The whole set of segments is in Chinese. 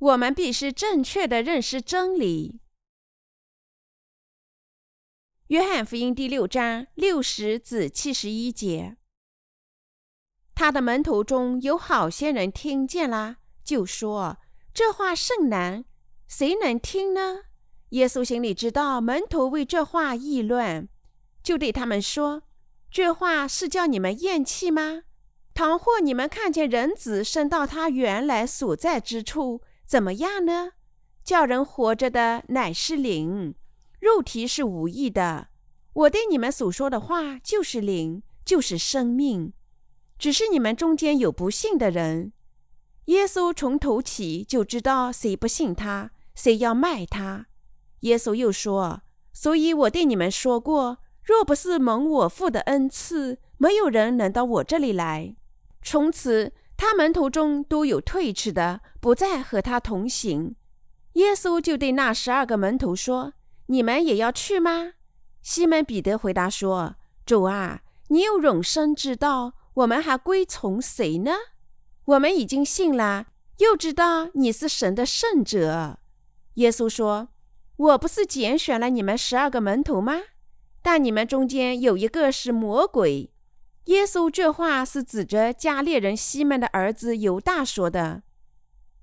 我们必须正确的认识真理。约翰福音第六章六十至七十一节，他的门徒中有好些人听见了，就说：“这话甚难，谁能听呢？”耶稣心里知道门徒为这话议论，就对他们说：“这话是叫你们厌弃吗？倘或你们看见人子升到他原来所在之处，怎么样呢？叫人活着的乃是灵。”肉体是无益的，我对你们所说的话就是灵，就是生命。只是你们中间有不信的人。耶稣从头起就知道谁不信他，谁要卖他。耶稣又说：“所以我对你们说过，若不是蒙我父的恩赐，没有人能到我这里来。”从此，他门徒中都有退去的，不再和他同行。耶稣就对那十二个门徒说。你们也要去吗？西门彼得回答说：“主啊，你有永生之道，我们还归从谁呢？我们已经信了，又知道你是神的圣者。”耶稣说：“我不是拣选了你们十二个门徒吗？但你们中间有一个是魔鬼。”耶稣这话是指着加列人西门的儿子犹大说的。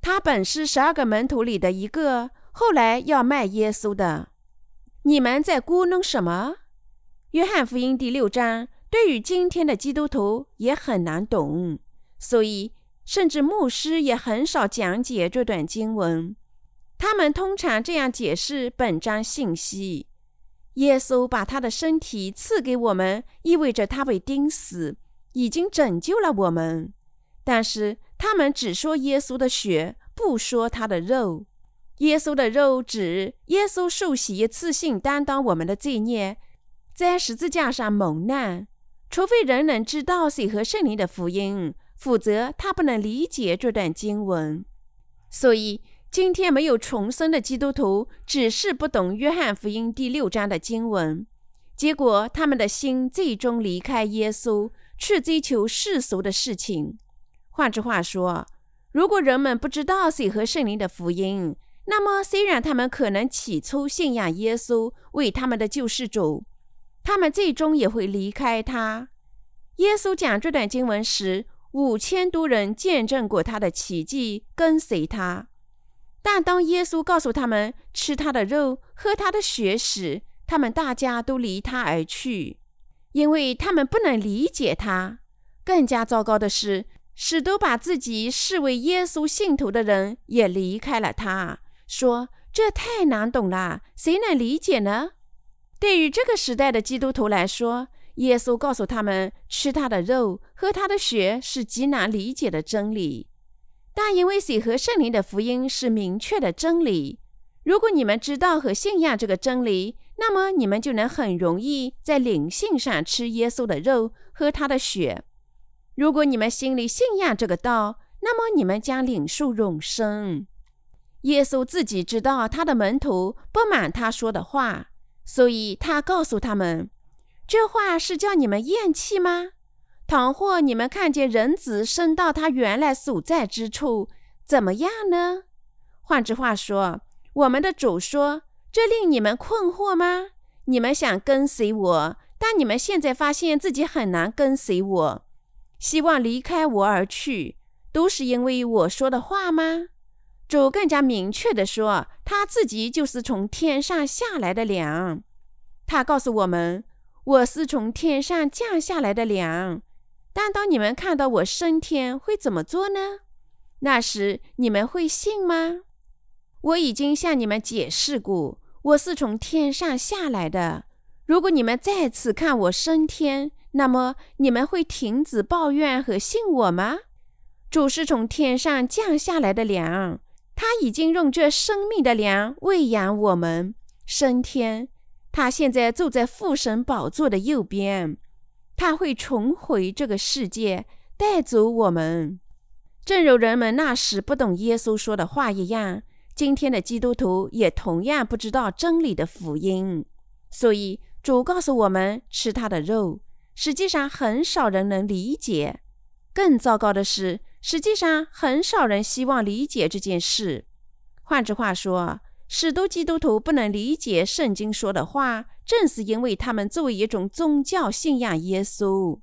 他本是十二个门徒里的一个，后来要卖耶稣的。你们在咕哝什么？约翰福音第六章对于今天的基督徒也很难懂，所以甚至牧师也很少讲解这段经文。他们通常这样解释本章信息：耶稣把他的身体赐给我们，意味着他被钉死，已经拯救了我们。但是他们只说耶稣的血，不说他的肉。耶稣的肉指耶稣受洗一次性担当我们的罪孽，在十字架上蒙难。除非人能知道水和圣灵的福音，否则他不能理解这段经文。所以，今天没有重生的基督徒只是不懂约翰福音第六章的经文，结果他们的心最终离开耶稣，去追求世俗的事情。换句话说，如果人们不知道水和圣灵的福音，那么，虽然他们可能起初信仰耶稣为他们的救世主，他们最终也会离开他。耶稣讲这段经文时，五千多人见证过他的奇迹，跟随他。但当耶稣告诉他们吃他的肉、喝他的血时，他们大家都离他而去，因为他们不能理解他。更加糟糕的是，使都把自己视为耶稣信徒的人也离开了他。说这太难懂了，谁能理解呢？对于这个时代的基督徒来说，耶稣告诉他们吃他的肉、喝他的血是极难理解的真理。但因为水和圣灵的福音是明确的真理，如果你们知道和信仰这个真理，那么你们就能很容易在灵性上吃耶稣的肉、喝他的血。如果你们心里信仰这个道，那么你们将领受永生。耶稣自己知道他的门徒不满他说的话，所以他告诉他们：“这话是叫你们厌弃吗？倘或你们看见人子升到他原来所在之处，怎么样呢？”换句话说，我们的主说：“这令你们困惑吗？你们想跟随我，但你们现在发现自己很难跟随我，希望离开我而去，都是因为我说的话吗？”主更加明确地说，他自己就是从天上下来的粮。他告诉我们：“我是从天上降下来的粮。”但当你们看到我升天，会怎么做呢？那时你们会信吗？我已经向你们解释过，我是从天上下来的。如果你们再次看我升天，那么你们会停止抱怨和信我吗？主是从天上降下来的粮。他已经用这生命的粮喂养我们升天，他现在坐在父神宝座的右边，他会重回这个世界，带走我们。正如人们那时不懂耶稣说的话一样，今天的基督徒也同样不知道真理的福音。所以主告诉我们吃他的肉，实际上很少人能理解。更糟糕的是。实际上，很少人希望理解这件事。换句话说，许多基督徒不能理解圣经说的话，正是因为他们作为一种宗教信仰耶稣。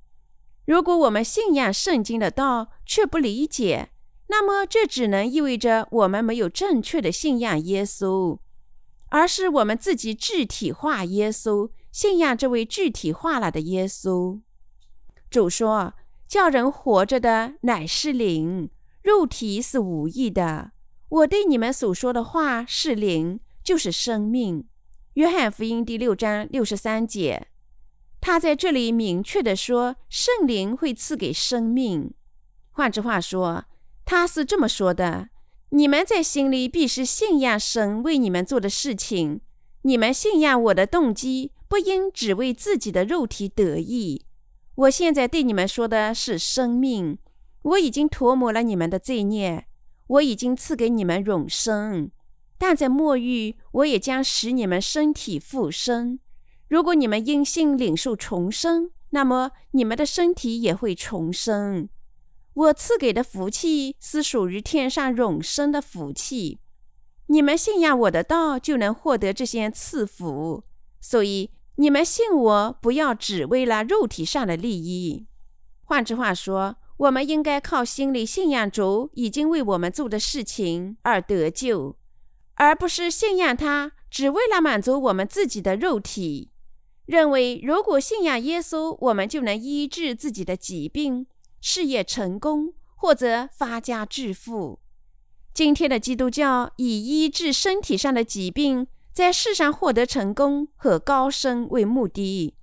如果我们信仰圣经的道却不理解，那么这只能意味着我们没有正确的信仰耶稣，而是我们自己具体化耶稣，信仰这位具体化了的耶稣。主说：“叫人活着的乃是灵，肉体是无益的。我对你们所说的话是灵，就是生命。”约翰福音第六章六十三节。他在这里明确地说，圣灵会赐给生命。换句话说，他是这么说的：你们在心里必是信仰神为你们做的事情。你们信仰我的动机，不应只为自己的肉体得意。我现在对你们说的是生命。我已经涂抹了你们的罪孽，我已经赐给你们永生。但在末日，我也将使你们身体复生。如果你们因信领受重生，那么你们的身体也会重生。我赐给的福气是属于天上永生的福气。你们信仰我的道，就能获得这些赐福。所以你们信我，不要只为了肉体上的利益。换句话说，我们应该靠心里信仰主已经为我们做的事情而得救，而不是信仰他只为了满足我们自己的肉体。认为，如果信仰耶稣，我们就能医治自己的疾病、事业成功或者发家致富。今天的基督教以医治身体上的疾病，在世上获得成功和高升为目的，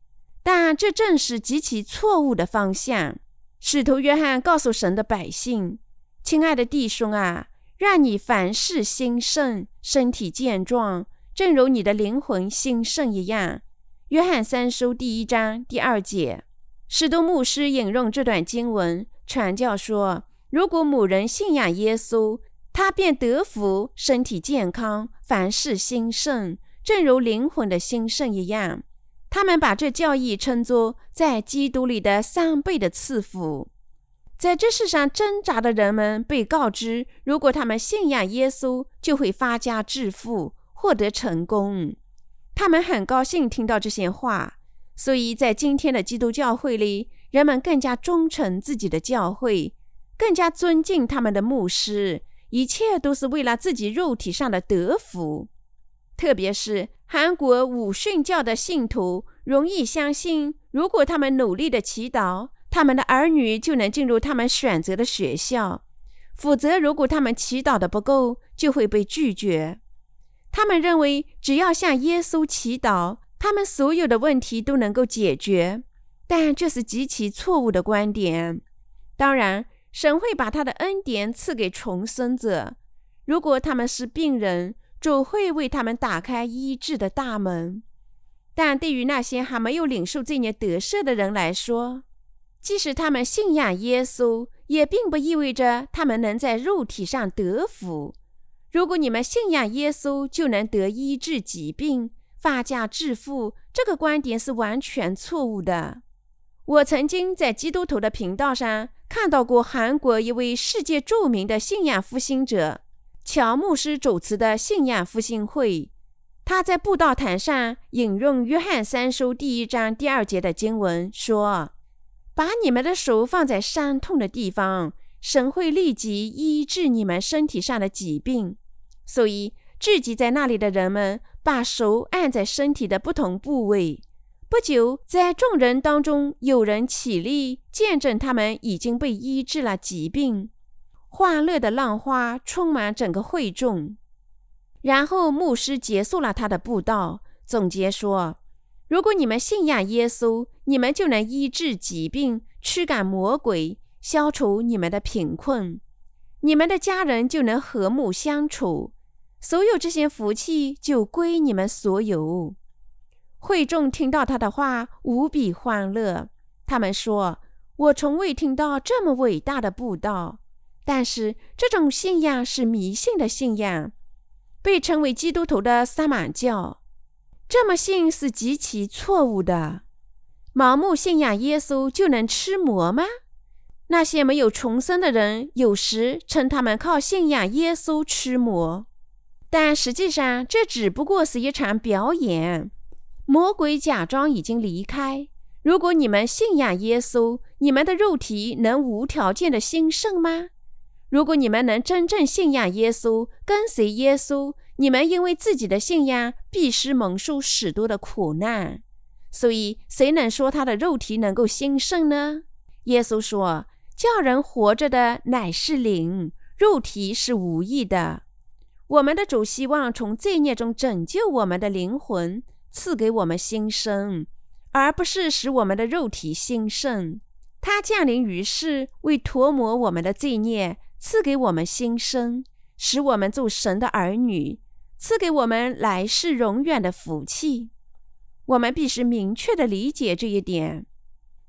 但这正是极其错误的方向。使徒约翰告诉神的百姓：“亲爱的弟兄啊，让你凡事兴盛，身体健壮，正如你的灵魂兴盛一样。”约翰三书第一章第二节，使徒牧师引用这段经文传教说：如果某人信仰耶稣，他便得福，身体健康，凡事兴盛，正如灵魂的兴盛一样。他们把这教义称作在基督里的三倍的赐福。在这世上挣扎的人们被告知，如果他们信仰耶稣，就会发家致富，获得成功。他们很高兴听到这些话，所以在今天的基督教会里，人们更加忠诚自己的教会，更加尊敬他们的牧师，一切都是为了自己肉体上的得福。特别是韩国武训教的信徒，容易相信，如果他们努力的祈祷，他们的儿女就能进入他们选择的学校；否则，如果他们祈祷的不够，就会被拒绝。他们认为，只要向耶稣祈祷，他们所有的问题都能够解决，但这是极其错误的观点。当然，神会把他的恩典赐给重生者。如果他们是病人，主会为他们打开医治的大门。但对于那些还没有领受这年得赦的人来说，即使他们信仰耶稣，也并不意味着他们能在肉体上得福。如果你们信仰耶稣就能得医治疾病、发家致富，这个观点是完全错误的。我曾经在基督徒的频道上看到过韩国一位世界著名的信仰复兴者乔牧师主持的信仰复兴会，他在布道坛上引用约翰三书第一章第二节的经文说：“把你们的手放在伤痛的地方，神会立即医治你们身体上的疾病。”所以，聚集在那里的人们把手按在身体的不同部位。不久，在众人当中，有人起立，见证他们已经被医治了疾病。欢乐的浪花充满整个会众。然后，牧师结束了他的布道，总结说：“如果你们信仰耶稣，你们就能医治疾病，驱赶魔鬼，消除你们的贫困，你们的家人就能和睦相处。”所有这些福气就归你们所有。会众听到他的话，无比欢乐。他们说：“我从未听到这么伟大的布道。”但是，这种信仰是迷信的信仰，被称为基督徒的萨满教。这么信是极其错误的。盲目信仰耶稣就能吃魔吗？那些没有重生的人，有时称他们靠信仰耶稣吃魔。但实际上这只不过是一场表演。魔鬼假装已经离开。如果你们信仰耶稣，你们的肉体能无条件的兴盛吗？如果你们能真正信仰耶稣，跟随耶稣，你们因为自己的信仰必须蒙受许多的苦难。所以，谁能说他的肉体能够兴盛呢？耶稣说：“叫人活着的乃是灵，肉体是无益的。”我们的主希望从罪孽中拯救我们的灵魂，赐给我们新生。而不是使我们的肉体兴盛，他降临于世，为涂抹我们的罪孽，赐给我们新生，使我们做神的儿女，赐给我们来世永远的福气。我们必须明确的理解这一点。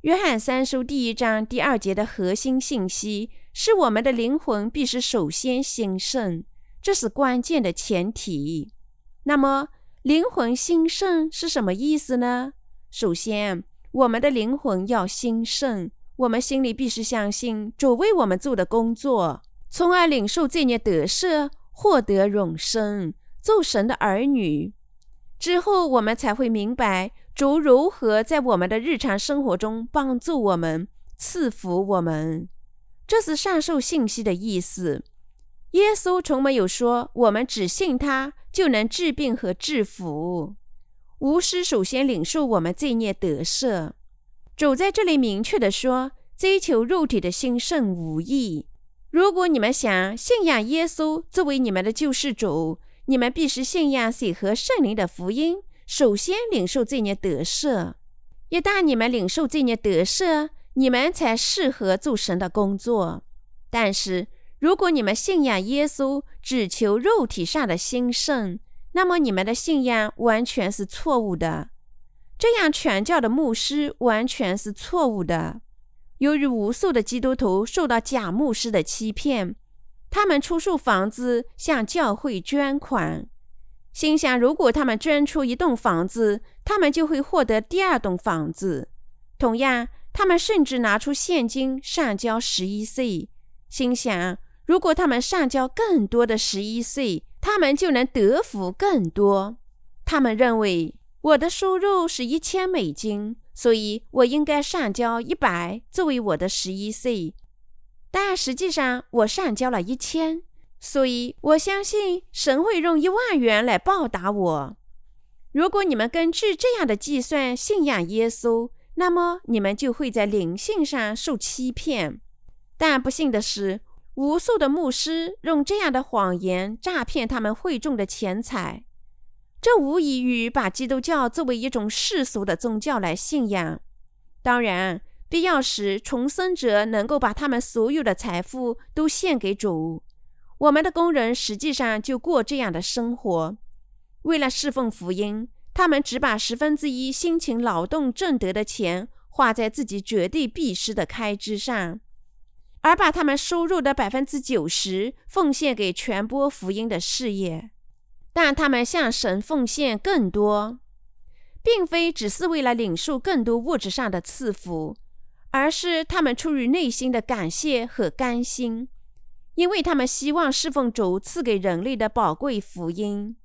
约翰三书第一章第二节的核心信息是：我们的灵魂必须首先兴盛，这是关键的前提。那么，灵魂兴盛是什么意思呢？首先，我们的灵魂要兴盛，我们心里必须相信主为我们做的工作，从而领受这孽得赦，获得永生，做神的儿女。之后，我们才会明白主如何在我们的日常生活中帮助我们、赐福我们。这是上述信息的意思。耶稣从没有说我们只信他就能治病和治福。巫师首先领受我们罪孽得赦。主在这里明确地说：“追求肉体的兴盛无益。如果你们想信仰耶稣作为你们的救世主，你们必须信仰水和圣灵的福音。首先领受罪孽得赦。一旦你们领受罪孽得赦，你们才适合做神的工作。但是，如果你们信仰耶稣，只求肉体上的兴盛，那么你们的信仰完全是错误的，这样传教的牧师完全是错误的。由于无数的基督徒受到假牧师的欺骗，他们出售房子向教会捐款，心想如果他们捐出一栋房子，他们就会获得第二栋房子。同样，他们甚至拿出现金上交十一岁，心想如果他们上交更多的十一岁。他们就能得福更多。他们认为我的收入是一千美金，所以我应该上交一百作为我的十一岁。但实际上我上交了一千，所以我相信神会用一万元来报答我。如果你们根据这样的计算信仰耶稣，那么你们就会在灵性上受欺骗。但不幸的是。无数的牧师用这样的谎言诈骗他们会众的钱财，这无异于把基督教作为一种世俗的宗教来信仰。当然，必要时重生者能够把他们所有的财富都献给主。我们的工人实际上就过这样的生活：为了侍奉福音，他们只把十分之一辛勤劳动挣得的钱花在自己绝对必须的开支上。而把他们收入的百分之九十奉献给传播福音的事业，但他们向神奉献更多，并非只是为了领受更多物质上的赐福，而是他们出于内心的感谢和甘心，因为他们希望侍奉主赐给人类的宝贵福音。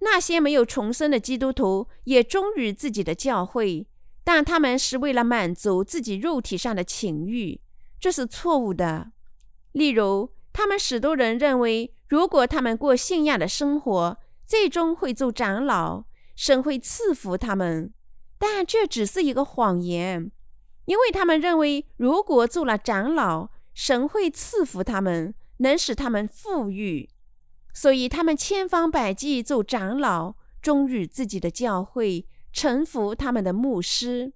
那些没有重生的基督徒也忠于自己的教会，但他们是为了满足自己肉体上的情欲。这是错误的。例如，他们许多人认为，如果他们过信仰的生活，最终会做长老，神会赐福他们。但这只是一个谎言，因为他们认为，如果做了长老，神会赐福他们，能使他们富裕，所以他们千方百计做长老，忠于自己的教会，臣服他们的牧师。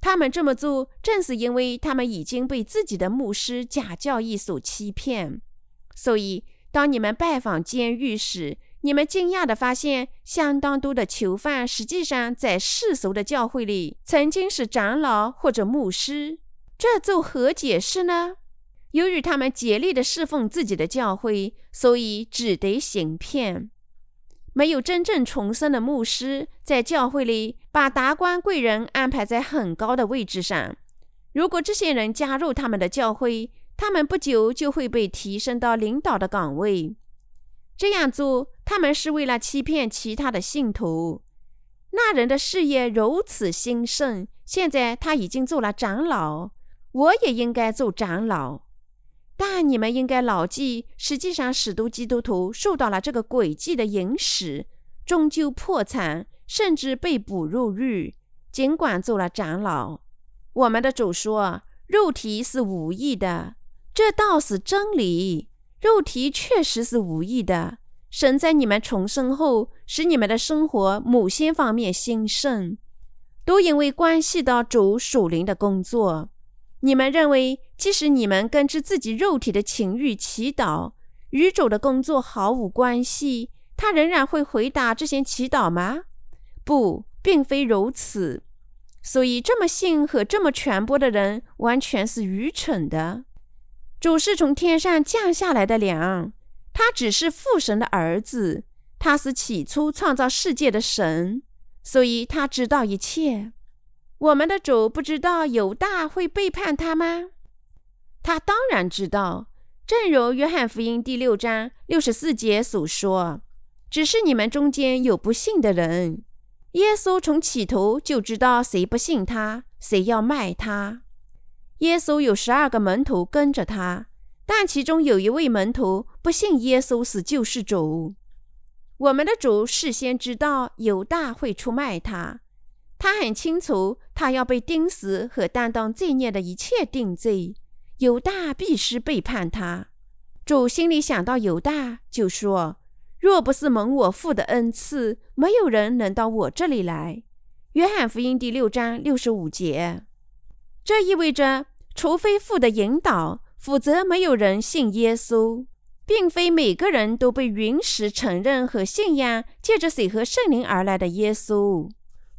他们这么做，正是因为他们已经被自己的牧师假教义所欺骗。所以，当你们拜访监狱时，你们惊讶地发现，相当多的囚犯实际上在世俗的教会里曾经是长老或者牧师。这作何解释呢？由于他们竭力地侍奉自己的教会，所以只得行骗。没有真正重生的牧师在教会里把达官贵人安排在很高的位置上。如果这些人加入他们的教会，他们不久就会被提升到领导的岗位。这样做，他们是为了欺骗其他的信徒。那人的事业如此兴盛，现在他已经做了长老，我也应该做长老。但你们应该牢记，实际上，使徒基督徒受到了这个诡计的引使，终究破产，甚至被捕入狱。尽管做了长老，我们的主说，肉体是无益的，这倒是真理。肉体确实是无益的。神在你们重生后，使你们的生活某些方面兴盛，都因为关系到主属灵的工作。你们认为，即使你们根据自己肉体的情欲祈祷，与主的工作毫无关系，他仍然会回答这些祈祷吗？不，并非如此。所以，这么信和这么传播的人，完全是愚蠢的。主是从天上降下来的粮，他只是父神的儿子，他是起初创造世界的神，所以他知道一切。我们的主不知道犹大会背叛他吗？他当然知道，正如约翰福音第六章六十四节所说：“只是你们中间有不信的人。”耶稣从起头就知道谁不信他，谁要卖他。耶稣有十二个门徒跟着他，但其中有一位门徒不信耶稣是救世主。我们的主事先知道犹大会出卖他。他很清楚，他要被钉死和担当罪孽的一切定罪。犹大必须背叛他。主心里想到犹大，就说：“若不是蒙我父的恩赐，没有人能到我这里来。”约翰福音第六章六十五节。这意味着，除非父的引导，否则没有人信耶稣，并非每个人都被允许承认和信仰借着水和圣灵而来的耶稣。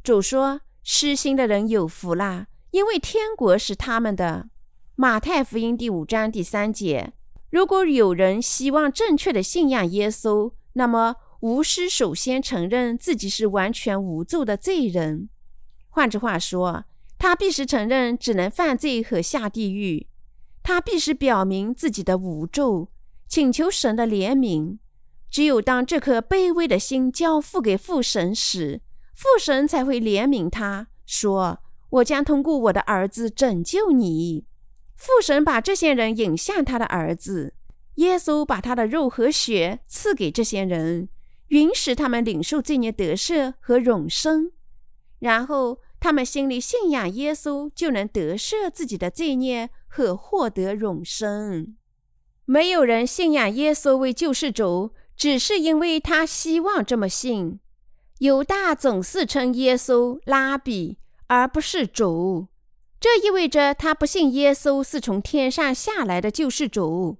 主说：“失心的人有福啦，因为天国是他们的。”马太福音第五章第三节。如果有人希望正确的信仰耶稣，那么无需首先承认自己是完全无助的罪人。换句话说，他必须承认只能犯罪和下地狱。他必须表明自己的无助，请求神的怜悯。只有当这颗卑微的心交付给父神时，父神才会怜悯他，说：“我将通过我的儿子拯救你。”父神把这些人引向他的儿子耶稣，把他的肉和血赐给这些人，允许他们领受罪孽得赦和永生。然后他们心里信仰耶稣，就能得赦自己的罪孽和获得永生。没有人信仰耶稣为救世主，只是因为他希望这么信。犹大总是称耶稣拉比，而不是主。这意味着他不信耶稣是从天上下来的救世主。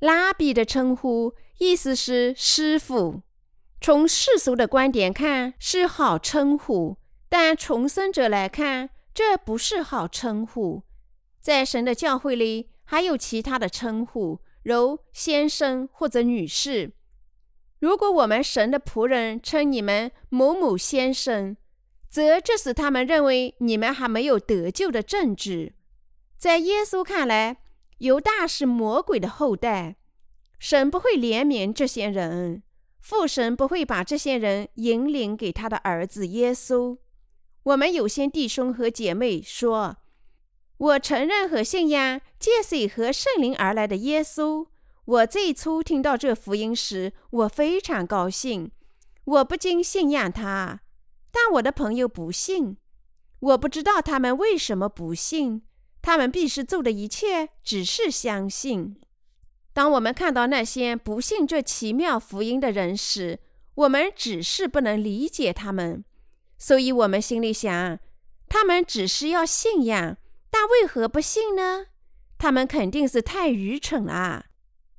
拉比的称呼意思是师傅。从世俗的观点看是好称呼，但重生者来看这不是好称呼。在神的教会里还有其他的称呼，如先生或者女士。如果我们神的仆人称你们某某先生，则这使他们认为你们还没有得救的证据。在耶稣看来，犹大是魔鬼的后代，神不会怜悯这些人，父神不会把这些人引领给他的儿子耶稣。我们有些弟兄和姐妹说：“我承认和信仰借水和圣灵而来的耶稣。”我最初听到这福音时，我非常高兴。我不禁信仰他，但我的朋友不信。我不知道他们为什么不信。他们必须做的一切只是相信。当我们看到那些不信这奇妙福音的人时，我们只是不能理解他们。所以，我们心里想：他们只是要信仰，但为何不信呢？他们肯定是太愚蠢了。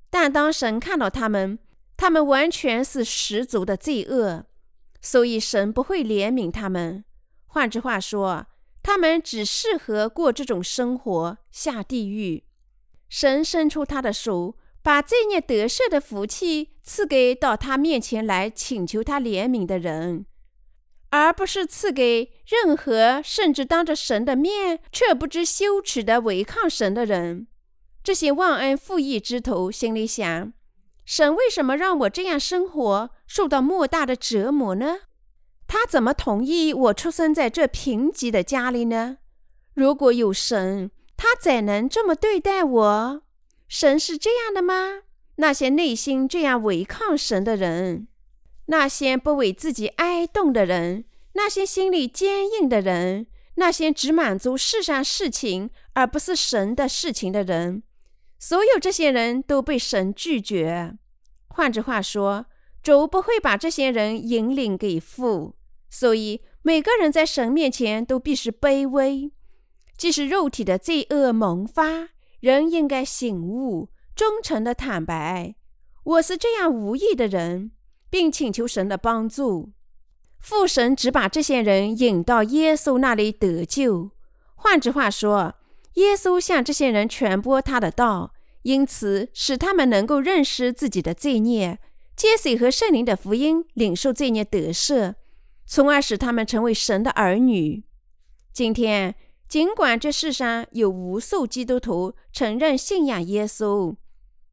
但当神看到他们，他们完全是十足的罪恶，所以神不会怜悯他们。换句话说，他们只适合过这种生活，下地狱。神伸出他的手，把罪孽得赦的福气赐给到他面前来请求他怜悯的人，而不是赐给任何甚至当着神的面却不知羞耻的违抗神的人。这些忘恩负义之徒心里想：神为什么让我这样生活，受到莫大的折磨呢？他怎么同意我出生在这贫瘠的家里呢？如果有神，他怎能这么对待我？神是这样的吗？那些内心这样违抗神的人，那些不为自己哀动的人，那些心里坚硬的人，那些只满足世上事情而不是神的事情的人，所有这些人都被神拒绝。换句话说，主不会把这些人引领给父，所以每个人在神面前都必是卑微。即使肉体的罪恶萌发，人应该醒悟。忠诚的坦白，我是这样无意的人，并请求神的帮助。父神只把这些人引到耶稣那里得救。换句话说，耶稣向这些人传播他的道，因此使他们能够认识自己的罪孽，接水和圣灵的福音，领受罪孽得赦，从而使他们成为神的儿女。今天，尽管这世上有无数基督徒承认信仰耶稣，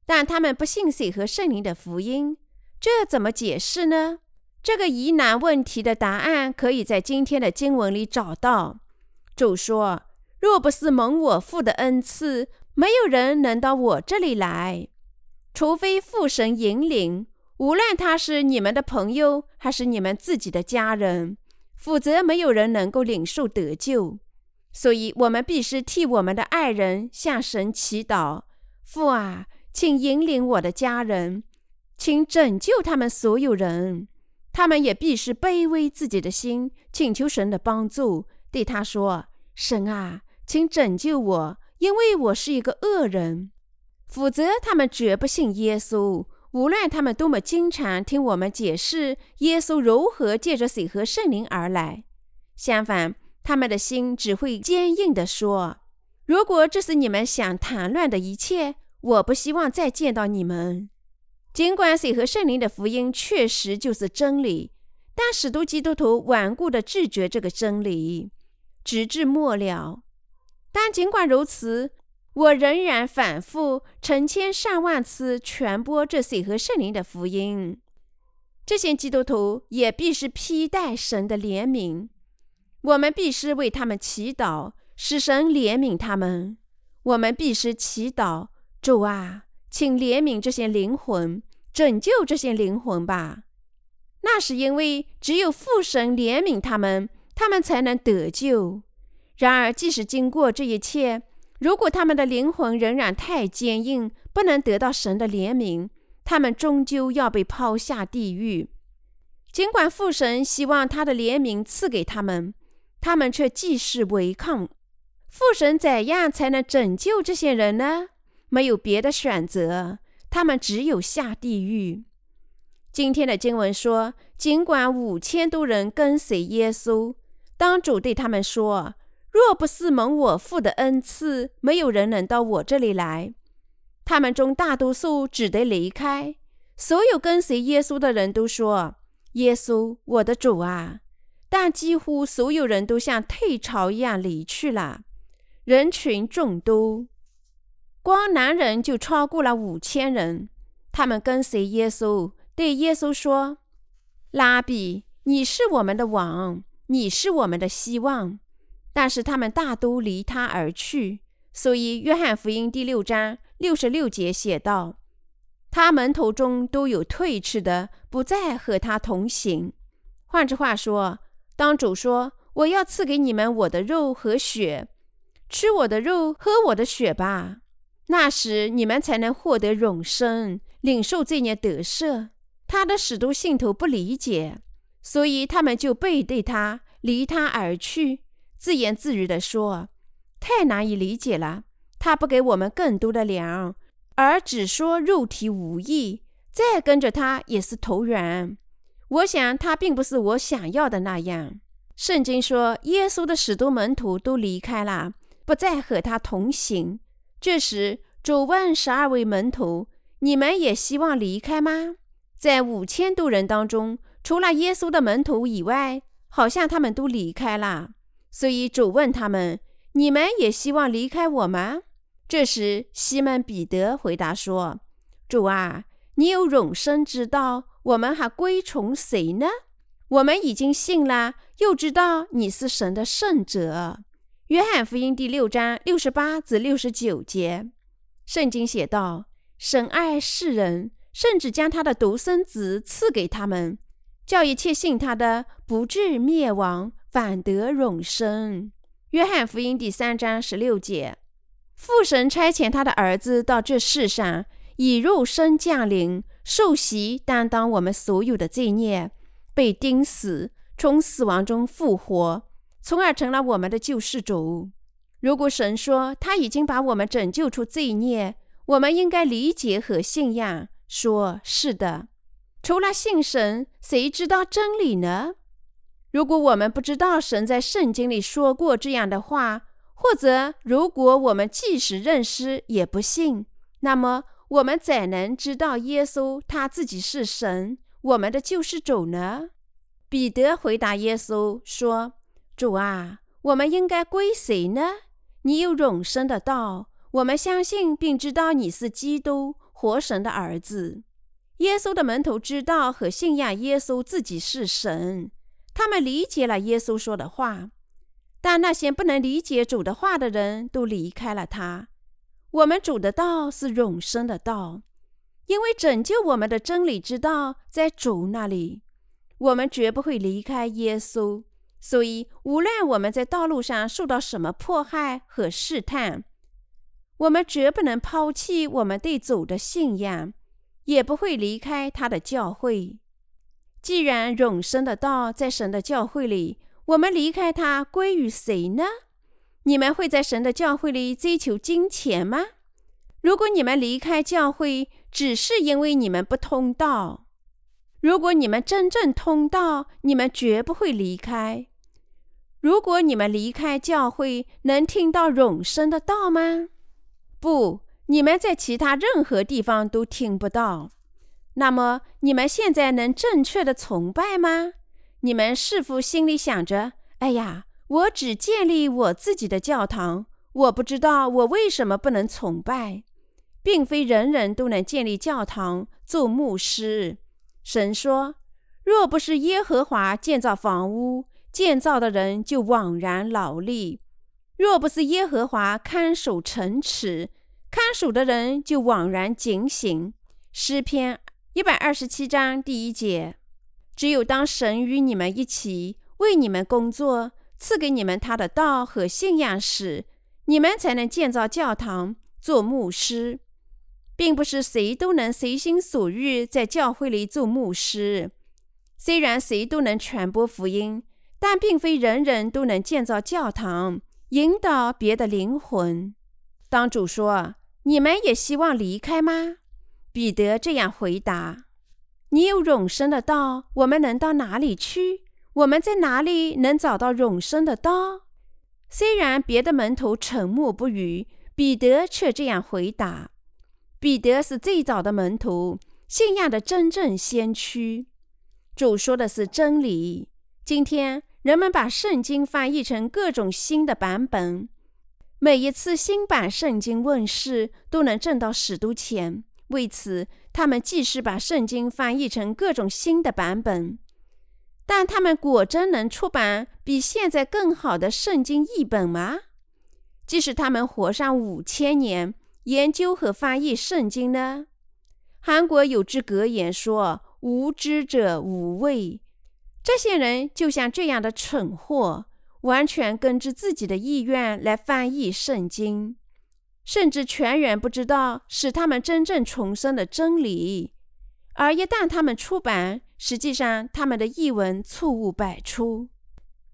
但他们不信水和圣灵的福音，这怎么解释呢？这个疑难问题的答案可以在今天的经文里找到。主说：“若不是蒙我父的恩赐，没有人能到我这里来，除非父神引领。无论他是你们的朋友，还是你们自己的家人，否则没有人能够领受得救。所以，我们必须替我们的爱人向神祈祷。父啊！”请引领我的家人，请拯救他们所有人。他们也必须卑微自己的心，请求神的帮助。对他说：“神啊，请拯救我，因为我是一个恶人。否则，他们绝不信耶稣。无论他们多么经常听我们解释耶稣如何借着水和圣灵而来，相反，他们的心只会坚硬地说：如果这是你们想谈论的一切。”我不希望再见到你们。尽管水和圣灵的福音确实就是真理，但许多基督徒顽固地拒绝这个真理，直至末了。但尽管如此，我仍然反复成千上万次传播这水和圣灵的福音。这些基督徒也必须披戴神的怜悯。我们必须为他们祈祷，使神怜悯他们。我们必须祈祷。主啊，请怜悯这些灵魂，拯救这些灵魂吧。那是因为只有父神怜悯他们，他们才能得救。然而，即使经过这一切，如果他们的灵魂仍然太坚硬，不能得到神的怜悯，他们终究要被抛下地狱。尽管父神希望他的怜悯赐给他们，他们却继续违抗。父神怎样才能拯救这些人呢？没有别的选择，他们只有下地狱。今天的经文说，尽管五千多人跟随耶稣，当主对他们说：“若不是蒙我父的恩赐，没有人能到我这里来。”他们中大多数只得离开。所有跟随耶稣的人都说：“耶稣，我的主啊！”但几乎所有人都像退潮一样离去了。人群众多。光男人就超过了五千人，他们跟随耶稣，对耶稣说：“拉比，你是我们的王，你是我们的希望。”但是他们大都离他而去。所以，约翰福音第六章六十六节写道：“他门徒中都有退去的，不再和他同行。”换句话说，当主说：“我要赐给你们我的肉和血，吃我的肉，喝我的血吧。”那时你们才能获得永生，领受这念得赦。他的使徒信徒不理解，所以他们就背对他，离他而去，自言自语地说：“太难以理解了。他不给我们更多的粮，而只说肉体无益。再跟着他也是投缘。我想他并不是我想要的那样。圣经说，耶稣的使徒门徒都离开了，不再和他同行。”这时，主问十二位门徒：“你们也希望离开吗？”在五千多人当中，除了耶稣的门徒以外，好像他们都离开了。所以主问他们：“你们也希望离开我吗？”这时，西门彼得回答说：“主啊，你有永生之道，我们还归从谁呢？我们已经信了，又知道你是神的圣者。约翰福音第六章六十八至六十九节，圣经写道：“神爱世人，甚至将他的独生子赐给他们，叫一切信他的不至灭亡，反得永生。”约翰福音第三章十六节，父神差遣他的儿子到这世上，以肉身降临，受洗，担当我们所有的罪孽。被钉死，从死亡中复活，从而成了我们的救世主。如果神说他已经把我们拯救出罪孽，我们应该理解和信仰，说是的。除了信神，谁知道真理呢？如果我们不知道神在圣经里说过这样的话，或者如果我们即使认识也不信，那么我们怎能知道耶稣他自己是神？我们的救世主呢？彼得回答耶稣说：“主啊，我们应该归谁呢？你有永生的道，我们相信并知道你是基督，活神的儿子。”耶稣的门徒知道和信仰耶稣自己是神，他们理解了耶稣说的话。但那些不能理解主的话的人都离开了他。我们主的道是永生的道。因为拯救我们的真理之道在主那里，我们绝不会离开耶稣。所以，无论我们在道路上受到什么迫害和试探，我们绝不能抛弃我们对主的信仰，也不会离开他的教会。既然永生的道在神的教会里，我们离开它归于谁呢？你们会在神的教会里追求金钱吗？如果你们离开教会，只是因为你们不通道。如果你们真正通道，你们绝不会离开。如果你们离开教会，能听到永生的道吗？不，你们在其他任何地方都听不到。那么，你们现在能正确的崇拜吗？你们是否心里想着：“哎呀，我只建立我自己的教堂，我不知道我为什么不能崇拜。”并非人人都能建立教堂、做牧师。神说：“若不是耶和华建造房屋，建造的人就枉然劳力；若不是耶和华看守城池，看守的人就枉然警醒。”诗篇一百二十七章第一节。只有当神与你们一起为你们工作，赐给你们他的道和信仰时，你们才能建造教堂、做牧师。并不是谁都能随心所欲在教会里做牧师。虽然谁都能传播福音，但并非人人都能建造教堂，引导别的灵魂。当主说：“你们也希望离开吗？”彼得这样回答：“你有永生的道，我们能到哪里去？我们在哪里能找到永生的道？”虽然别的门徒沉默不语，彼得却这样回答。彼得是最早的门徒，信仰的真正先驱。主说的是真理。今天人们把圣经翻译成各种新的版本，每一次新版圣经问世都能挣到许多钱。为此，他们即使把圣经翻译成各种新的版本，但他们果真能出版比现在更好的圣经译本吗？即使他们活上五千年。研究和翻译圣经呢？韩国有句格言说：“无知者无畏。”这些人就像这样的蠢货，完全根据自己的意愿来翻译圣经，甚至全然不知道使他们真正重生的真理。而一旦他们出版，实际上他们的译文错误百出。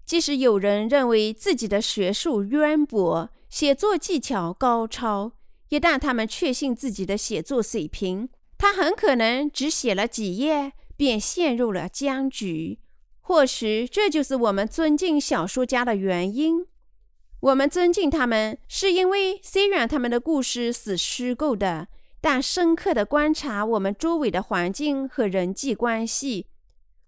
即使有人认为自己的学术渊博、写作技巧高超，一旦他们确信自己的写作水平，他很可能只写了几页便陷入了僵局。或许这就是我们尊敬小说家的原因。我们尊敬他们，是因为虽然他们的故事是虚构的，但深刻的观察我们周围的环境和人际关系，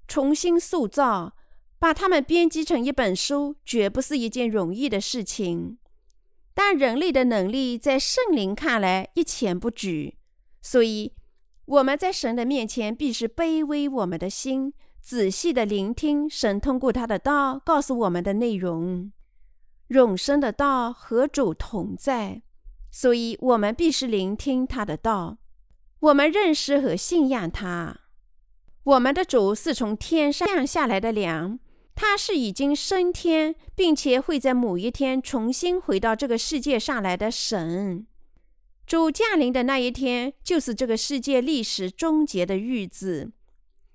重新塑造，把他们编辑成一本书，绝不是一件容易的事情。但人类的能力在圣灵看来一钱不举，所以我们在神的面前必是卑微我们的心，仔细的聆听神通过他的道告诉我们的内容。永生的道和主同在，所以我们必须聆听他的道。我们认识和信仰他。我们的主是从天上降下来的粮，他是已经升天，并且会在某一天重新回到这个世界上来的神。主降临的那一天，就是这个世界历史终结的日子。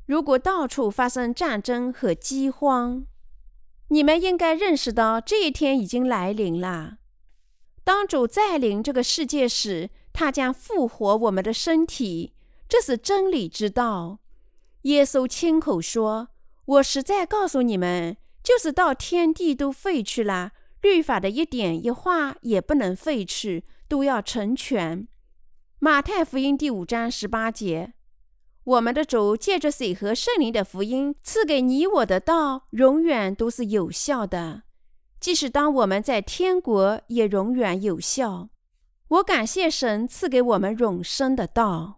如果到处发生战争和饥荒，你们应该认识到这一天已经来临了。当主再临这个世界时，他将复活我们的身体，这是真理之道。耶稣亲口说：“我实在告诉你们，就是到天地都废去了，律法的一点一画也不能废去，都要成全。”马太福音第五章十八节。我们的主借着水和圣灵的福音赐给你我的道，永远都是有效的，即使当我们在天国，也永远有效。我感谢神赐给我们永生的道。